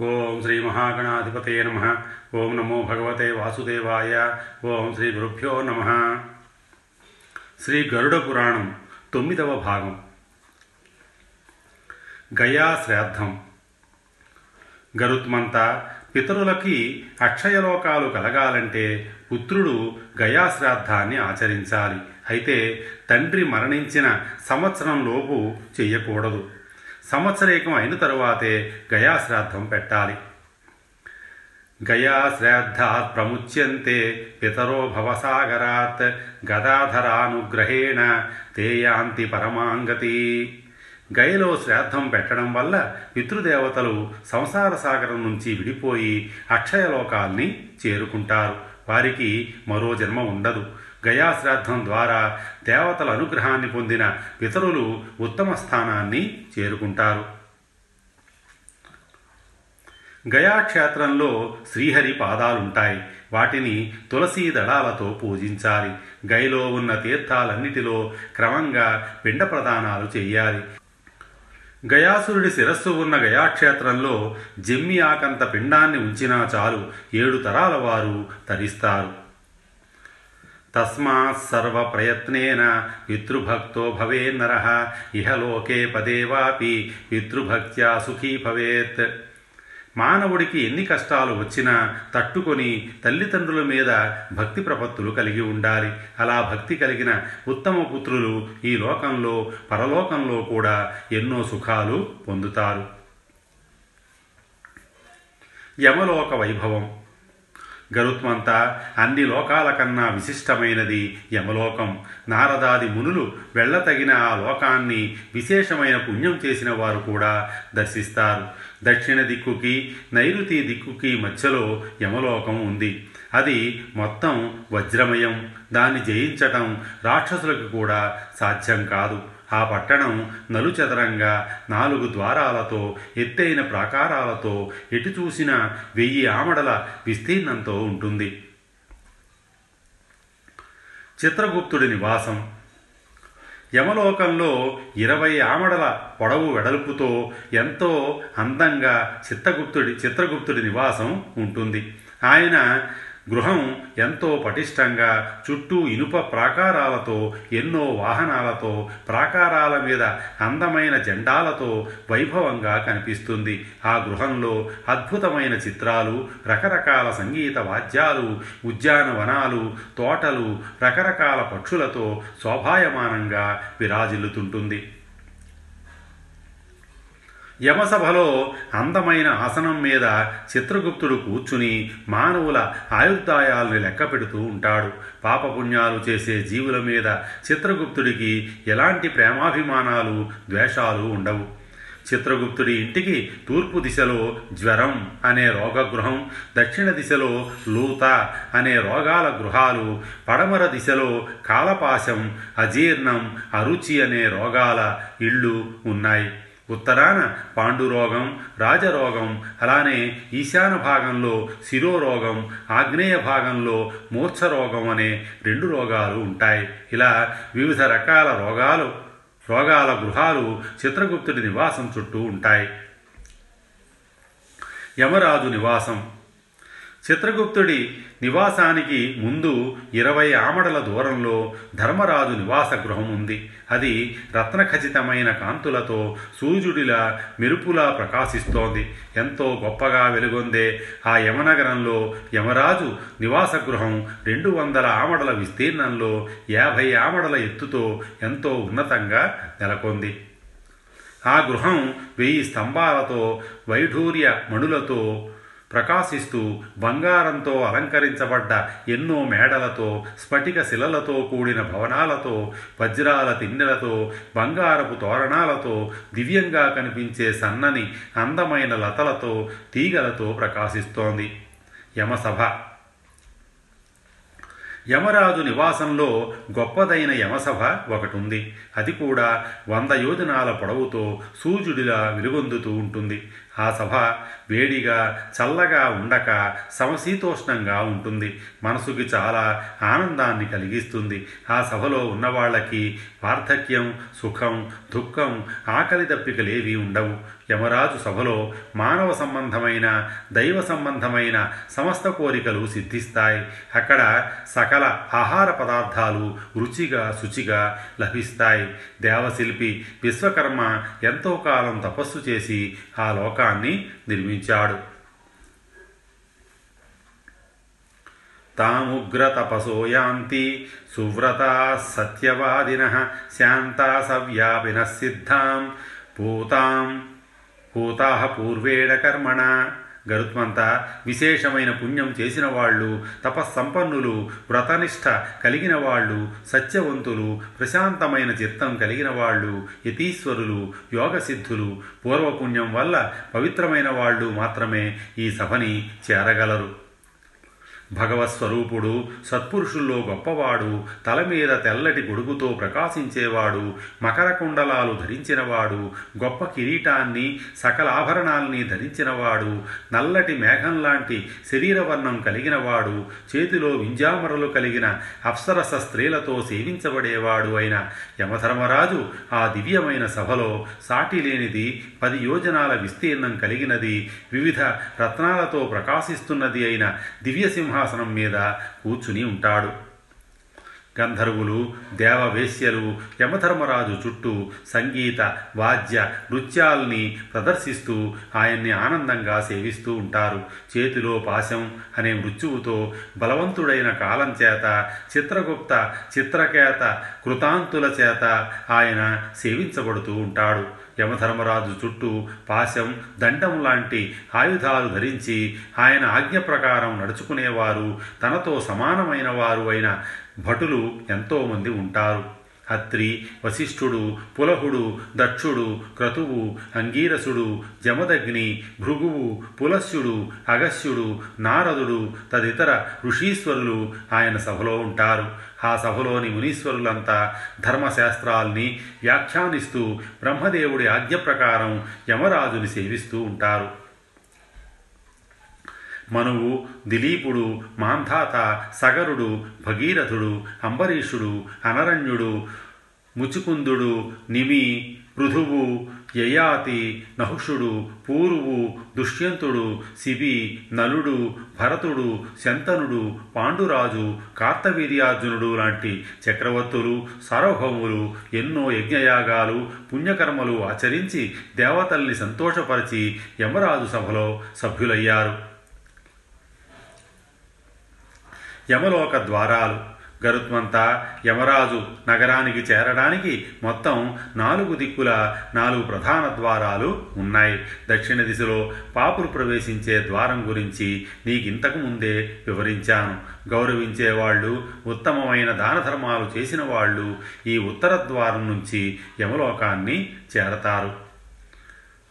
ఓం శ్రీ మహాగణాధిపతే నమ. ఓం నమో భగవతే వాసుదేవాయ. ఓం శ్రీ గురుభ్యో నమ. శ్రీ గరుడ పురాణం తొమ్మిదవ భాగం. గయా శ్రాద్ధం. గరుత్మంత పితరులకి అక్షయలోకాలు కలగాలంటే పుత్రుడు గయా శ్రాద్ధాన్ని ఆచరించాలి. అయితే తండ్రి మరణించిన సంవత్సరంలోపు చేయకూడదు చెయ్యకూడదు. సంవత్సరేకం అయిన తరువాతే గయా శ్రాద్ధం పెట్టాలి. గయా శ్రాద్ధాత్ ప్రముచ్యంతే పితరో భవసాగరాత్ గదాధరానుగ్రహేణ తేయాంతి పరమాంగతి. గయలో శ్రాద్ధం పెట్టడం వల్ల పితృదేవతలు సంసార సాగరం నుంచి విడిపోయి అక్షయలోకాల్ని చేరుకుంటారు. వారికి మరో జన్మ ఉండదు. గయాశ్రాద్ధం ద్వారా దేవతల అనుగ్రహాన్ని పొందిన పితరులు ఉత్తమ స్థానాన్ని చేరుకుంటారు. గయాక్షేత్రంలో శ్రీహరి పాదాలుంటాయి. వాటిని తులసీ దళాలతో పూజించాలి. గైలో ఉన్న తీర్థాలన్నిటిలో క్రమంగా పిండ ప్రదానాలు చేయాలి. గయాసురుడి శిరస్సు ఉన్న గయాక్షేత్రంలో జమ్మి ఆకంత పిండాన్ని ఉంచినా చాలు. ఏడు తరాల వారు తరిస్తారు. తస్మాత్ సర్వ ప్రయత్నేన పితృభక్తో భవేన్నర ఇహలోకే పదేవాపి పితృభక్త్యా సుఖీ భవేత్ మానవుడికి ఎన్ని కష్టాలు వచ్చినా తట్టుకొని తల్లిదండ్రుల మీద భక్తి ప్రపత్తులు కలిగి ఉండాలి. అలా భక్తి కలిగిన ఉత్తమ పుత్రులు ఈ లోకంలో పరలోకంలో కూడా ఎన్నో సుఖాలు పొందుతారు. యమలోక వైభవం గరుత్మంత అన్ని లోకాల కన్నా విశిష్టమైనది యమలోకం. నారదాది మునులు వెళ్ళతగిన ఆ లోకాన్ని విశేషమైన పుణ్యం చేసిన వారు కూడా దర్శిస్తారు. దక్షిణ దిక్కుకి నైరుతి దిక్కుకి మధ్యలో యమలోకం ఉంది. అది మొత్తం వజ్రమయం. దాన్ని జయించటం రాక్షసులకు కూడా సాధ్యం కాదు. ఆ పట్టణం నలుచదరంగా నాలుగు ద్వారాలతో ఎత్తైన ప్రాకారాలతో ఎటు చూసిన వెయ్యి ఆమడల విస్తీర్ణంతో ఉంటుంది. చిత్రగుప్తుడి నివాసం. యమలోకంలో ఇరవై ఆమడల పొడవు వెడల్పుతో ఎంతో అందంగా చిత్తగుప్తుడి చిత్రగుప్తుడి నివాసం ఉంటుంది. ఆయన గృహం ఎంతో పటిష్టంగా చుట్టూ ఇనుప ప్రాకారాలతో ఎన్నో వాహనాలతో ప్రాకారాల మీద అందమైన జెండాలతో వైభవంగా కనిపిస్తుంది. ఆ గృహంలో అద్భుతమైన చిత్రాలు రకరకాల సంగీత వాద్యాలు ఉద్యానవనాలు తోటలు రకరకాల పక్షులతో శోభాయమానంగా విరాజిల్లుతుంటుంది. యమసభలో అందమైన ఆసనం మీద చిత్రగుప్తుడు కూర్చుని మానవుల ఆయుర్దాయాల్ని లెక్క పెడుతూ ఉంటాడు. పాపపుణ్యాలు చేసే జీవుల మీద చిత్రగుప్తుడికి ఎలాంటి ప్రేమాభిమానాలు ద్వేషాలు ఉండవు. చిత్రగుప్తుడి ఇంటికి తూర్పు దిశలో జ్వరం అనే రోగగృహం దక్షిణ దిశలో లూత అనే రోగాల గృహాలు పడమర దిశలో కాలపాశం అజీర్ణం అరుచి అనే రోగాల ఇళ్ళు ఉన్నాయి. ఉత్తరాన పాండురోగం రాజరోగం అలానే ఈశాన భాగంలో శిరోరోగం ఆగ్నేయ భాగంలో మూర్ఛరోగం అనే రెండు రోగాలు ఉంటాయి. ఇలా వివిధ రకాల రోగాలు రోగాల గృహాలు చిత్రగుప్తుడి నివాసం చుట్టూ ఉంటాయి. యమరాజు నివాసం. చిత్రగుప్తుడి నివాసానికి ముందు ఇరవై ఆమడల దూరంలో ధర్మరాజు నివాస గృహం ఉంది. అది రత్నఖచితమైన కాంతులతో సూర్యుడిలా మెరుపులా ప్రకాశిస్తోంది. ఎంతో గొప్పగా వెలుగొందే ఆ యమనగరంలో యమరాజు నివాస గృహం రెండు వందల ఆమడల విస్తీర్ణంలో యాభై ఆమడల ఎత్తుతో ఎంతో ఉన్నతంగా నెలకొంది. ఆ గృహం వెయ్యి స్తంభాలతో వైఢూర్య మణులతో ప్రకాశిస్తూ బంగారంతో అలంకరించబడ్డ ఎన్నో మేడలతో స్ఫటిక శిలలతో కూడిన భవనాలతో వజ్రాల తిన్నెలతో బంగారపు తోరణాలతో దివ్యంగా కనిపించే సన్నని అందమైన లతలతో తీగలతో ప్రకాశిస్తోంది. యమసభ. యమరాజు నివాసంలో గొప్పదైన యమసభ ఒకటుంది. అది కూడా వంద యోజనాల పొడవుతో సూర్యుడిలా వెలుగొందుతూ ఉంటుంది. ఆ సభ వేడిగా చల్లగా ఉండక సమశీతోష్ణంగా ఉంటుంది. మనసుకి చాలా ఆనందాన్ని కలిగిస్తుంది. ఆ సభలో ఉన్నవాళ్ళకి వార్ధక్యం సుఖం దుఃఖం ఆకలి దప్పికలేవి ఉండవు. యమరాజు సభలో మానవ సంబంధమైన దైవ సంబంధమైన సమస్త కోరికలు సిద్ధిస్తాయి. అక్కడ సకల ఆహార పదార్థాలు రుచిగా శుచిగా లభిస్తాయి. దేవశిల్పి విశ్వకర్మ ఎంతో కాలం తపస్సు చేసి ఆ లోకాన్ని నిర్మించాడు. తాముగ్ర తపసోయాంతి సువ్రతా సత్యవాదిన శాంతా సవ్యాపిన సిద్ధాం. పూతాం పూతా పూర్వేణ కర్మణ. గరుత్మంత విశేషమైన పుణ్యం చేసిన వాళ్ళు తపస్సంపన్నులు వ్రతనిష్ట కలిగిన వాళ్ళు సత్యవంతులు ప్రశాంతమైన చిత్తం కలిగిన వాళ్ళు యతీశ్వరులు యోగసిద్ధులు. పూర్వపుణ్యం వల్ల పవిత్రమైన వాళ్ళు మాత్రమే ఈ సభని చేరగలరు. భగవత్స్వరూపుడు సత్పురుషుల్లో గొప్పవాడు తల మీద తెల్లటి గొడుగుతో ప్రకాశించేవాడు మకర కుండలాలు ధరించినవాడు గొప్ప కిరీటాన్ని సకల ఆభరణాల్ని ధరించినవాడు నల్లటి మేఘం లాంటి శరీరవర్ణం కలిగినవాడు చేతిలో వింజామరలు కలిగిన అప్సరస స్త్రీలతో సేవించబడేవాడు అయిన యమధర్మరాజు ఆ దివ్యమైన సభలో సాటి లేనిది పది యోజనాల విస్తీర్ణం కలిగినది వివిధ రత్నాలతో ప్రకాశిస్తున్నది అయిన దివ్యసింహ సింహాసనం మీద కూర్చుని ఉంటాడు. గంధర్వులు దేవవేశ్యలు యమధర్మరాజు చుట్టూ సంగీత వాద్య నృత్యాల్ని ప్రదర్శిస్తూ ఆయన్ని ఆనందంగా సేవిస్తూ ఉంటారు. చేతిలో పాశం అనే మృత్యువుతో బలవంతుడైన కాలం చేత చిత్రగుప్త చిత్రకేత కృతాంతుల చేత ఆయన సేవించబడుతూ ఉంటాడు. యమధర్మరాజు చుట్టూ పాశం దండం లాంటి ఆయుధాలు ధరించి ఆయన ఆజ్ఞ ప్రకారం నడుచుకునేవారు. తనతో సమానమైన వారు అయిన భటులు ఎంతోమంది ఉంటారు. అత్రి వశిష్ఠుడు పులహుడు దక్షుడు క్రతువు అంగీరసుడు జమదగ్ని భృగువు పులస్యుడు అగస్యుడు నారదుడు తదితర ఋషీశ్వరులు ఆయన సభలో ఉంటారు. ఆ సభలోని మునీశ్వరులంతా ధర్మశాస్త్రాల్ని వ్యాఖ్యానిస్తూ బ్రహ్మదేవుడి ఆజ్ఞ ప్రకారం యమరాజుని సేవిస్తూ ఉంటారు. మనువు దిలీపుడు మాంధాత సగరుడు భగీరథుడు అంబరీషుడు అనరణ్యుడు ముచుకుందుడు నిమి పృథువు యయాతి నహుషుడు పూరువు దుష్యంతుడు శిబి నలుడు భరతుడు శంతనుడు పాండురాజు కార్తవీర్యార్జునుడు లాంటి చక్రవర్తులు సార్వభౌములు ఎన్నో యజ్ఞయాగాలు పుణ్యకర్మలు ఆచరించి దేవతల్ని సంతోషపరిచి యమరాజు సభలో సభ్యులయ్యారు. యమలోక ద్వారాలు. గరుత్మంత యమరాజు నగరానికి చేరడానికి మొత్తం నాలుగు దిక్కుల నాలుగు ప్రధాన ద్వారాలు ఉన్నాయి. దక్షిణ దిశలో పాపులు ప్రవేశించే ద్వారం గురించి నీకింతకు ముందే వివరించాను. గౌరవించే వాళ్ళు ఉత్తమమైన దాన ధర్మాలు చేసిన వాళ్ళు ఈ ఉత్తర ద్వారం నుంచి యమలోకాన్ని చేరతారు.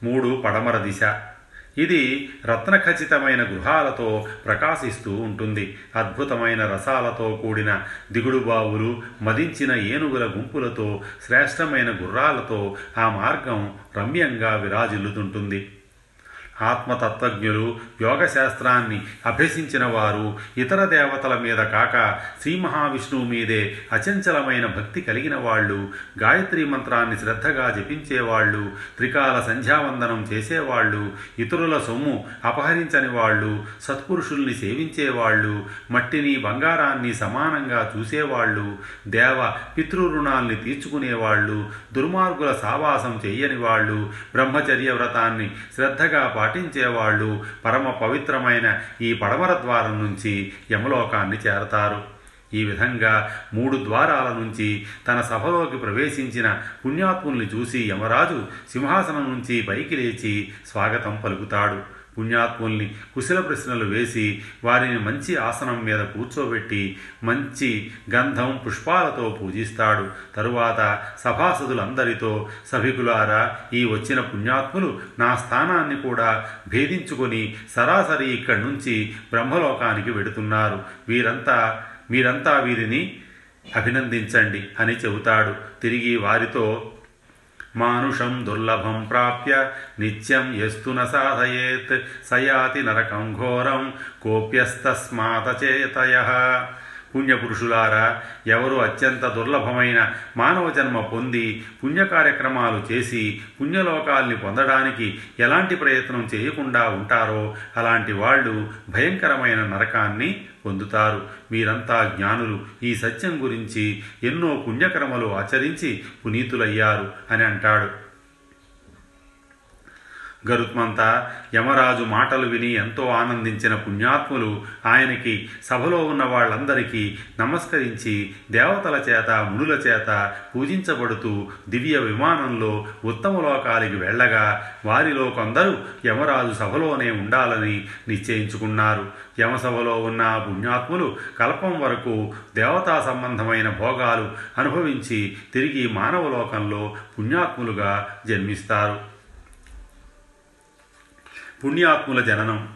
మూడు పడమర దిశ. ఇది రత్నఖచితమైన గృహాలతో ప్రకాశిస్తూ ఉంటుంది. అద్భుతమైన రసాలతో కూడిన దిగుడు బావులు మదించిన ఏనుగుల గుంపులతో శ్రేష్టమైన గుర్రాలతో ఆ మార్గం రమ్యంగా విరాజిల్లుతుంటుంది. ఆత్మతత్వజ్ఞులు యోగశాస్త్రాన్ని అభ్యసించిన వారు ఇతర దేవతల మీద కాక శ్రీ మహావిష్ణువు మీదే అచంచలమైన భక్తి కలిగిన వాళ్ళు గాయత్రి మంత్రాన్ని శ్రద్ధగా జపించేవాళ్ళు త్రికాల సంధ్యావందనం చేసేవాళ్ళు ఇతరుల సొమ్ము అపహరించని వాళ్ళు సత్పురుషుల్ని సేవించేవాళ్ళు మట్టిని బంగారాన్ని సమానంగా చూసేవాళ్ళు దేవ పితృరుణాల్ని తీర్చుకునేవాళ్ళు దుర్మార్గుల సావాసం చేయని వాళ్ళు బ్రహ్మచర్య వ్రతాన్ని శ్రద్ధగా పాటించేవాళ్ళు పరమ పవిత్రమైన ఈ పడమర ద్వారం నుంచి యమలోకాన్ని చేరతారు. ఈ విధంగా మూడు ద్వారాల నుంచి తన సభలోకి ప్రవేశించిన పుణ్యాత్ముల్ని చూసి యమరాజు సింహాసనం నుంచి పైకి లేచి స్వాగతం పలుకుతాడు. పుణ్యాత్ముల్ని కుశల ప్రశ్నలు వేసి వారిని మంచి ఆసనం మీద కూర్చోబెట్టి మంచి గంధం పుష్పాలతో పూజిస్తాడు. తరువాత సభాసదులందరితో సభికులారా ఈ వచ్చిన పుణ్యాత్ములు నా స్థానాన్ని కూడా భేదించుకొని సరాసరి ఇక్కడి నుంచి బ్రహ్మలోకానికి వెడుతున్నారు. వీరంతా మీరంతా వీరిని అభినందించండి అని చెబుతాడు. తిరిగి వారితో మానుషం దుర్లభం ప్రాప్య నిత్యం ఎస్తు న సాధయేత్ సయాతి నరకం ఘోరం కోప్యస్తస్మాతచేతయ పుణ్యపురుషులారా ఎవరు అత్యంత దుర్లభమైన మానవ జన్మ పొంది పుణ్య కార్యక్రమాలు చేసి పుణ్యలోకాల్ని పొందడానికి ఎలాంటి ప్రయత్నం చేయకుండా ఉంటారో అలాంటి వాళ్ళు భయంకరమైన నరకాన్ని పొందుతారు. మీరంతా జ్ఞానులు. ఈ సత్యం గురించి ఎన్నో పుణ్యకర్మలు ఆచరించి పునీతులయ్యారు అని అంటాడు. గరుత్మంతా యమరాజు మాటలు విని ఎంతో ఆనందించిన పుణ్యాత్ములు ఆయనకి సభలో ఉన్న వాళ్ళందరికీ నమస్కరించి దేవతల చేత మునుల చేత పూజించబడుతూ దివ్య విమానంలో ఉత్తమ లోకాలకి వెళ్ళగా వారిలో కొందరు యమరాజు సభలోనే ఉండాలని నిశ్చయించుకున్నారు. యమసభలో ఉన్న పుణ్యాత్ములు కల్పం వరకు దేవతా సంబంధమైన భోగాలు అనుభవించి తిరిగి మానవలోకంలో పుణ్యాత్ములుగా జన్మిస్తారు. పుణ్యాత్ముల జననం.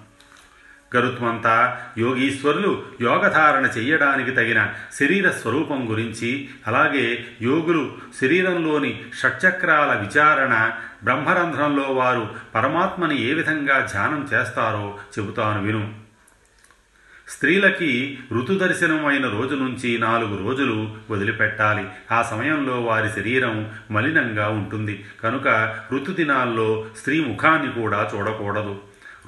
గరుత్మంతా యోగీశ్వరులు యోగధారణ చెయ్యడానికి తగిన శరీర స్వరూపం గురించి అలాగే యోగులు శరీరంలోని షట్చక్రాల విచారణ బ్రహ్మరంధ్రంలో వారు పరమాత్మని ఏ విధంగా ధ్యానం చేస్తారో చెబుతాను విను. స్త్రీలకి ఋతుదర్శనం అయిన రోజు నుంచి నాలుగు రోజులు వదిలిపెట్టాలి. ఆ సమయంలో వారి శరీరం మలినంగా ఉంటుంది. కనుక ఋతుదినాల్లో స్త్రీ ముఖాన్ని కూడా చూడకూడదు.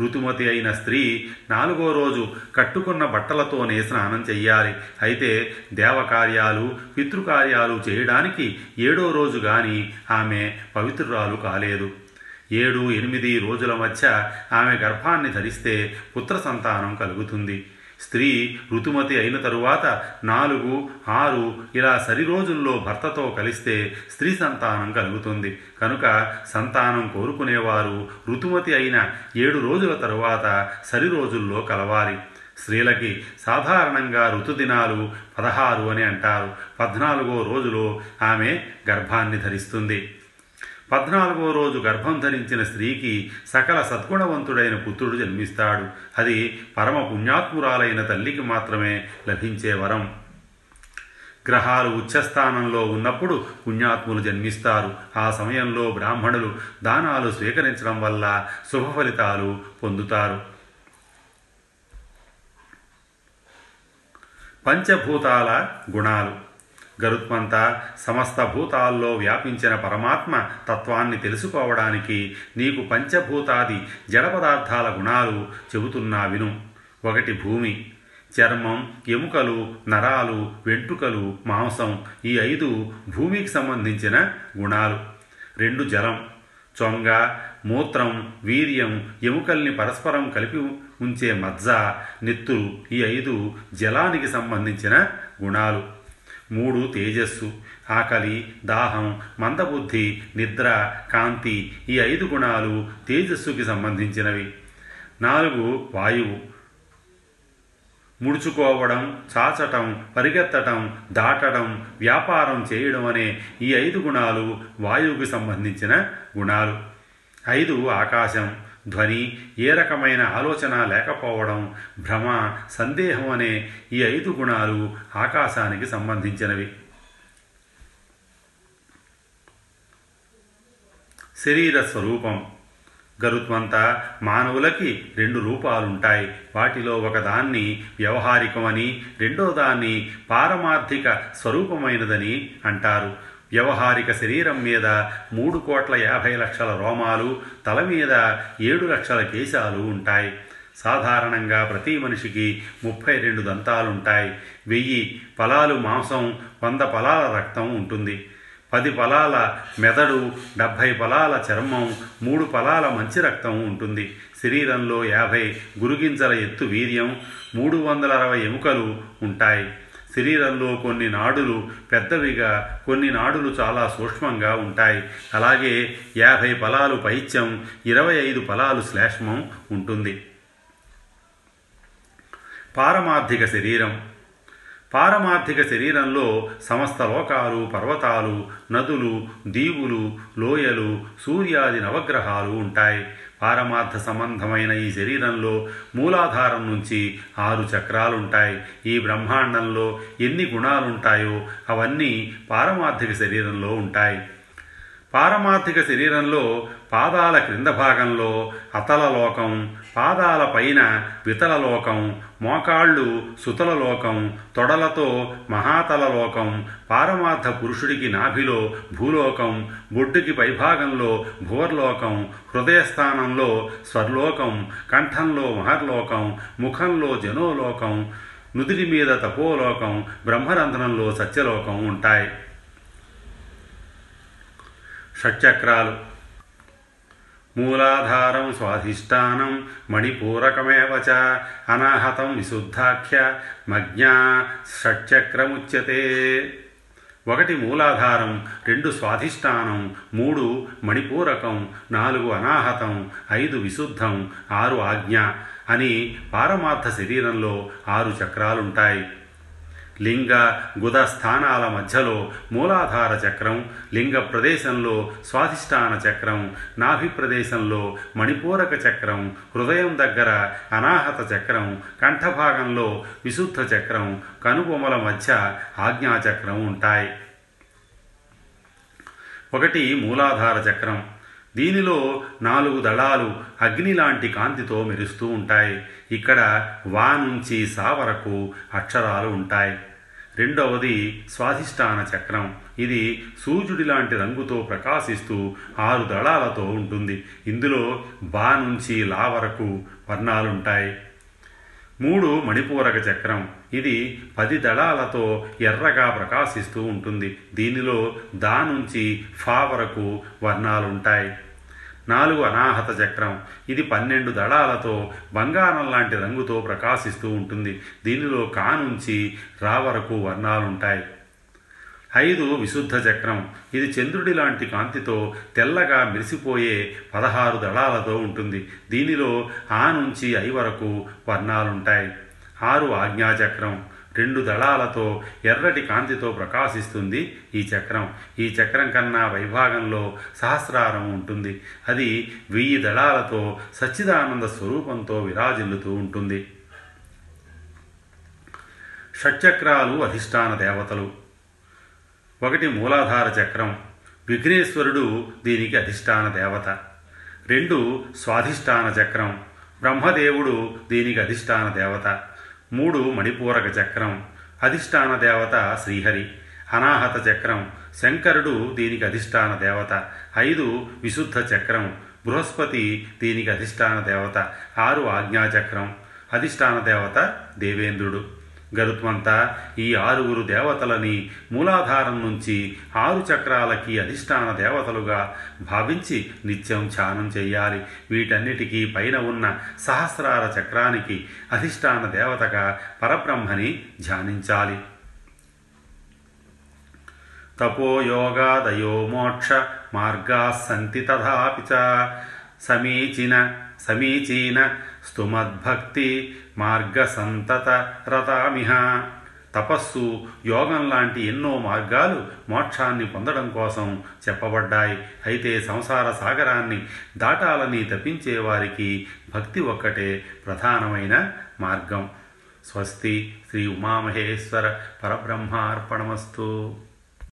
ఋతుమతి అయిన స్త్రీ నాలుగో రోజు కట్టుకున్న బట్టలతోనే స్నానం చెయ్యాలి. అయితే దేవకార్యాలు పితృకార్యాలు చేయడానికి ఏడో రోజు గాని ఆమె పవిత్రురాలు కాలేదు. ఏడు ఎనిమిది రోజుల మధ్య ఆమె గర్భాన్ని ధరిస్తే పుత్ర సంతానం కలుగుతుంది. స్త్రీ ఋతుమతి అయిన తరువాత నాలుగు ఆరు ఇలా సరి రోజుల్లో భర్తతో కలిస్తే స్త్రీ సంతానం కలుగుతుంది. కనుక సంతానం కోరుకునేవారు ఋతుమతి అయిన ఏడు రోజుల తరువాత సరి రోజుల్లో కలవాలి. స్త్రీలకి సాధారణంగా ఋతుదినాలు పదహారు అని అంటారు. పద్నాలుగో రోజులో ఆమె గర్భాన్ని ధరిస్తుంది. పద్నాలుగో రోజు గర్భం ధరించిన స్త్రీకి సకల సద్గుణవంతుడైన పుత్రుడు జన్మిస్తాడు. అది పరమ పుణ్యాత్మురాలైన తల్లికి మాత్రమే లభించే వరం. గ్రహాలు ఉచ్చస్థానంలో ఉన్నప్పుడు పుణ్యాత్ములు జన్మిస్తారు. ఆ సమయంలో బ్రాహ్మణులు దానాలు స్వీకరించడం వల్ల శుభ ఫలితాలు పొందుతారు. పంచభూతాల గుణాలు. గరుత్మంత సమస్త భూతాల్లో వ్యాపించిన పరమాత్మ తత్వాన్ని తెలుసుకోవడానికి నీకు పంచభూతాది జడ పదార్థాల గుణాలు చెబుతున్నా విను. ఒకటి భూమి. చర్మం ఎముకలు నరాలు వెంట్రుకలు మాంసం ఈ ఐదు భూమికి సంబంధించిన గుణాలు. రెండు జలం. చొంగ మూత్రం వీర్యం ఎముకల్ని పరస్పరం కలిపి ఉంచే మజ్జ నెత్తులు ఈ ఐదు జలానికి సంబంధించిన గుణాలు. మూడు తేజస్సు ఆకలి దాహం మందబుద్ధి నిద్ర కాంతి ఈ ఐదు గుణాలు తేజస్సుకి సంబంధించినవి. నాలుగు వాయువు. ముడుచుకోవడం చాచటం పరిగెత్తటం దాటడం వ్యాపారం చేయడం అనే ఈ ఐదు గుణాలు వాయువుకి సంబంధించిన గుణాలు. ఐదు ఆకాశం. ధ్వని ఏ రకమైన ఆలోచన లేకపోవడం భ్రమ సందేహం అనే ఈ ఐదు గుణాలు ఆకాశానికి సంబంధించినవి. శరీర స్వరూపం. గరుత్మంత మానవులకి రెండు రూపాలుంటాయి. వాటిలో ఒకదాన్ని వ్యవహారికమని రెండో దాన్ని పారమార్థిక స్వరూపమైనదని అంటారు. వ్యవహారిక శరీరం మీద మూడు కోట్ల యాభై లక్షల రోమాలు తల మీద ఏడు లక్షల కేశాలు ఉంటాయి. సాధారణంగా ప్రతి మనిషికి ముప్పై రెండు దంతాలుంటాయి. వెయ్యి ఫలాలు మాంసం వంద ఫలాల రక్తం ఉంటుంది. పది ఫలాల మెదడు డెబ్భై ఫలాల చర్మం మూడు ఫలాల మంచి రక్తం ఉంటుంది. శరీరంలో యాభై గురుగింజల ఎత్తు వీర్యం మూడు వందల అరవై ఎముకలు ఉంటాయి. శరీరంలో కొన్ని నాడులు పెద్దవిగా కొన్ని నాడులు చాలా సూక్ష్మంగా ఉంటాయి. అలాగే యాభై ఫలాలు పైత్యం ఇరవై ఐదు ఫలాలు శ్లేష్మం ఉంటుంది. పారమార్థిక శరీరం. పారమార్థిక శరీరంలో సమస్త లోకాలు పర్వతాలు నదులు దీవులు లోయలు సూర్యాది నవగ్రహాలు ఉంటాయి. పారమార్థ సంబంధమైన ఈ శరీరంలో మూలాధారం నుంచి ఆరు చక్రాలుంటాయి. ఈ బ్రహ్మాండంలో ఎన్ని గుణాలుంటాయో అవన్నీ పారమార్థిక శరీరంలో ఉంటాయి. పారమార్థిక శరీరంలో పాదాల క్రింద భాగంలో అతల లోకం పాదాల పైన వితల లోకం మోకాళ్ళు సుతల లోకం తొడలతో మహాతలలోకం పారమార్థ పురుషుడికి నాభిలో భూలోకం బొడ్డుకి పైభాగంలో భువర్లోకం హృదయస్థానంలో స్వర్లోకం కంఠంలో మహర్లోకం ముఖంలో జనోలోకం నుదిరి మీద తపోలోకం బ్రహ్మరంధ్రంలో సత్యలోకం ఉంటాయి. షట్చక్రాలు. మూలాధారం స్వాధిష్టానం మణిపూరకమేవ చ అనాహతం విశుద్ధాఖ్య మజ్ఞా షట్చక్రముచ్యతే. ఒకటి మూలాధారం రెండు స్వాధిష్టానం మూడు మణిపూరకం నాలుగు అనాహతం ఐదు విశుద్ధం ఆరు ఆజ్ఞ అని పారమార్థ శరీరంలో ఆరు చక్రాలుంటాయి. లింగ గుద స్థానాల మధ్యలో మూలాధార చక్రం లింగ ప్రదేశంలో స్వాధిష్టాన చక్రం నాభి ప్రదేశంలో మణిపూరక చక్రం హృదయం దగ్గర అనాహత చక్రం కంఠభాగంలో విశుద్ధ చక్రం కనుబొమ్మల మధ్య ఆజ్ఞాచక్రం ఉంటాయి. ఒకటి మూలాధార చక్రం. దీనిలో నాలుగు దళాలు అగ్ని లాంటి కాంతితో మెరుస్తూ ఉంటాయి. ఇక్కడ వా నుంచి సా వరకు అక్షరాలు ఉంటాయి. రెండవది స్వాధిష్టాన చక్రం. ఇది సూర్యుడి లాంటి రంగుతో ప్రకాశిస్తూ ఆరు దళాలతో ఉంటుంది. ఇందులో బా నుంచి లా వరకు వర్ణాలుంటాయి. మూడు మణిపూరక చక్రం. ఇది పది దళాలతో ఎర్రగా ప్రకాశిస్తూ ఉంటుంది. దీనిలో దా నుంచి ఫా వరకు వర్ణాలుంటాయి. నాలుగు అనాహత చక్రం. ఇది పన్నెండు దళాలతో బంగారం లాంటి రంగుతో ప్రకాశిస్తూ ఉంటుంది. దీనిలో కా నుంచి రా వరకు వర్ణాలుంటాయి. ఐదు విశుద్ధ చక్రం. ఇది చంద్రుడి లాంటి కాంతితో తెల్లగా మెరిసిపోయే పదహారు దళాలతో ఉంటుంది. దీనిలో ఆ నుంచి ఐ వరకు వర్ణాలుంటాయి. ఆరు ఆజ్ఞాచక్రం. రెండు దళాలతో ఎర్రటి కాంతితో ప్రకాశిస్తుంది ఈ చక్రం. ఈ చక్రం కన్నా వైభాగంలో సహస్రారం ఉంటుంది. అది వెయ్యి దళాలతో సచ్చిదానంద స్వరూపంతో విరాజిల్లుతూ ఉంటుంది. షట్చక్రాలు అధిష్టాన దేవతలు. ఒకటి మూలాధార చక్రం. విఘ్నేశ్వరుడు దీనికి అధిష్టాన దేవత. రెండు స్వాధిష్టాన చక్రం. బ్రహ్మదేవుడు దీనికి అధిష్టాన దేవత. మూడు మణిపూరక చక్రం అధిష్టాన దేవత శ్రీహరి అనాహత చక్రం శంకరుడు దీనికి అధిష్టాన దేవత ఐదు విశుద్ధ చక్రం బృహస్పతి దీనికి అధిష్టాన దేవత ఆరు ఆజ్ఞాచక్రం అధిష్టాన దేవత దేవేంద్రుడు. గరుత్మంతా ఈ ఆరుగురు దేవతలని మూలాధారం నుంచి ఆరు చక్రాలకి అధిష్టాన దేవతలుగా భావించి నిత్యం ధ్యానం చేయాలి. వీటన్నిటికీ పైన ఉన్న సహస్రార చక్రానికి అధిష్టాన దేవతగా పరబ్రహ్మని ధ్యానించాలి. తపోయోగాదయో మోక్ష మార్గా సంతి తథాపి చ సమీచిన సమీచీన స్తుమద్భక్తి మార్గసంతత రతామిహ. తపస్సు యోగం లాంటి ఎన్నో మార్గాలు మోక్షాన్ని పొందడం కోసం చెప్పబడ్డాయి. అయితే సంసార సాగరాన్ని దాటాలని తప్పించే వారికి భక్తి ఒక్కటే ప్రధానమైన మార్గం. స్వస్తి శ్రీ ఉమామహేశ్వర పరబ్రహ్మార్పణమస్తు.